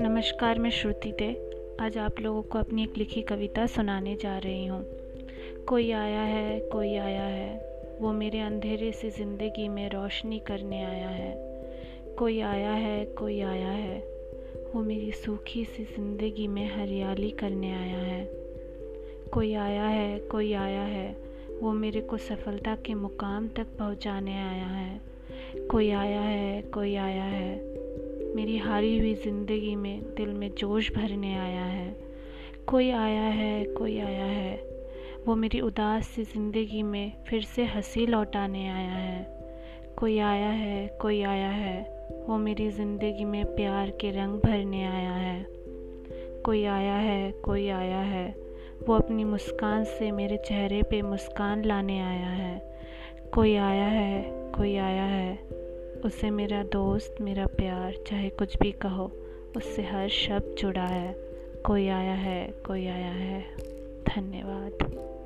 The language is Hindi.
नमस्कार, मैं श्रुति दे। आज आप लोगों को अपनी एक लिखी कविता सुनाने जा रही हूँ। कोई आया है, कोई आया है। वो मेरे अंधेरे से ज़िंदगी में रोशनी करने आया है। कोई आया है, कोई आया है। वो मेरी सूखी सी ज़िंदगी में हरियाली करने आया है। कोई आया है, कोई आया है। वो मेरे को सफलता के मुकाम तक पहुँचाने आया है। कोई आया है कोई आया है मेरी हारी हुई ज़िंदगी में दिल में जोश भरने आया है कोई आया है कोई आया है वो मेरी उदास सी ज़िंदगी में फिर से हँसी लौटाने आया है कोई आया है कोई आया है वो मेरी ज़िंदगी में प्यार के रंग भरने आया है कोई आया है कोई आया है वो अपनी मुस्कान से मेरे चेहरे पे मुस्कान लाने आया है कोई आया है कोई आया है उससे मेरा दोस्त, मेरा प्यार, चाहे कुछ भी कहो, उससे हर शब्द जुड़ा है। कोई आया है, कोई आया है। धन्यवाद।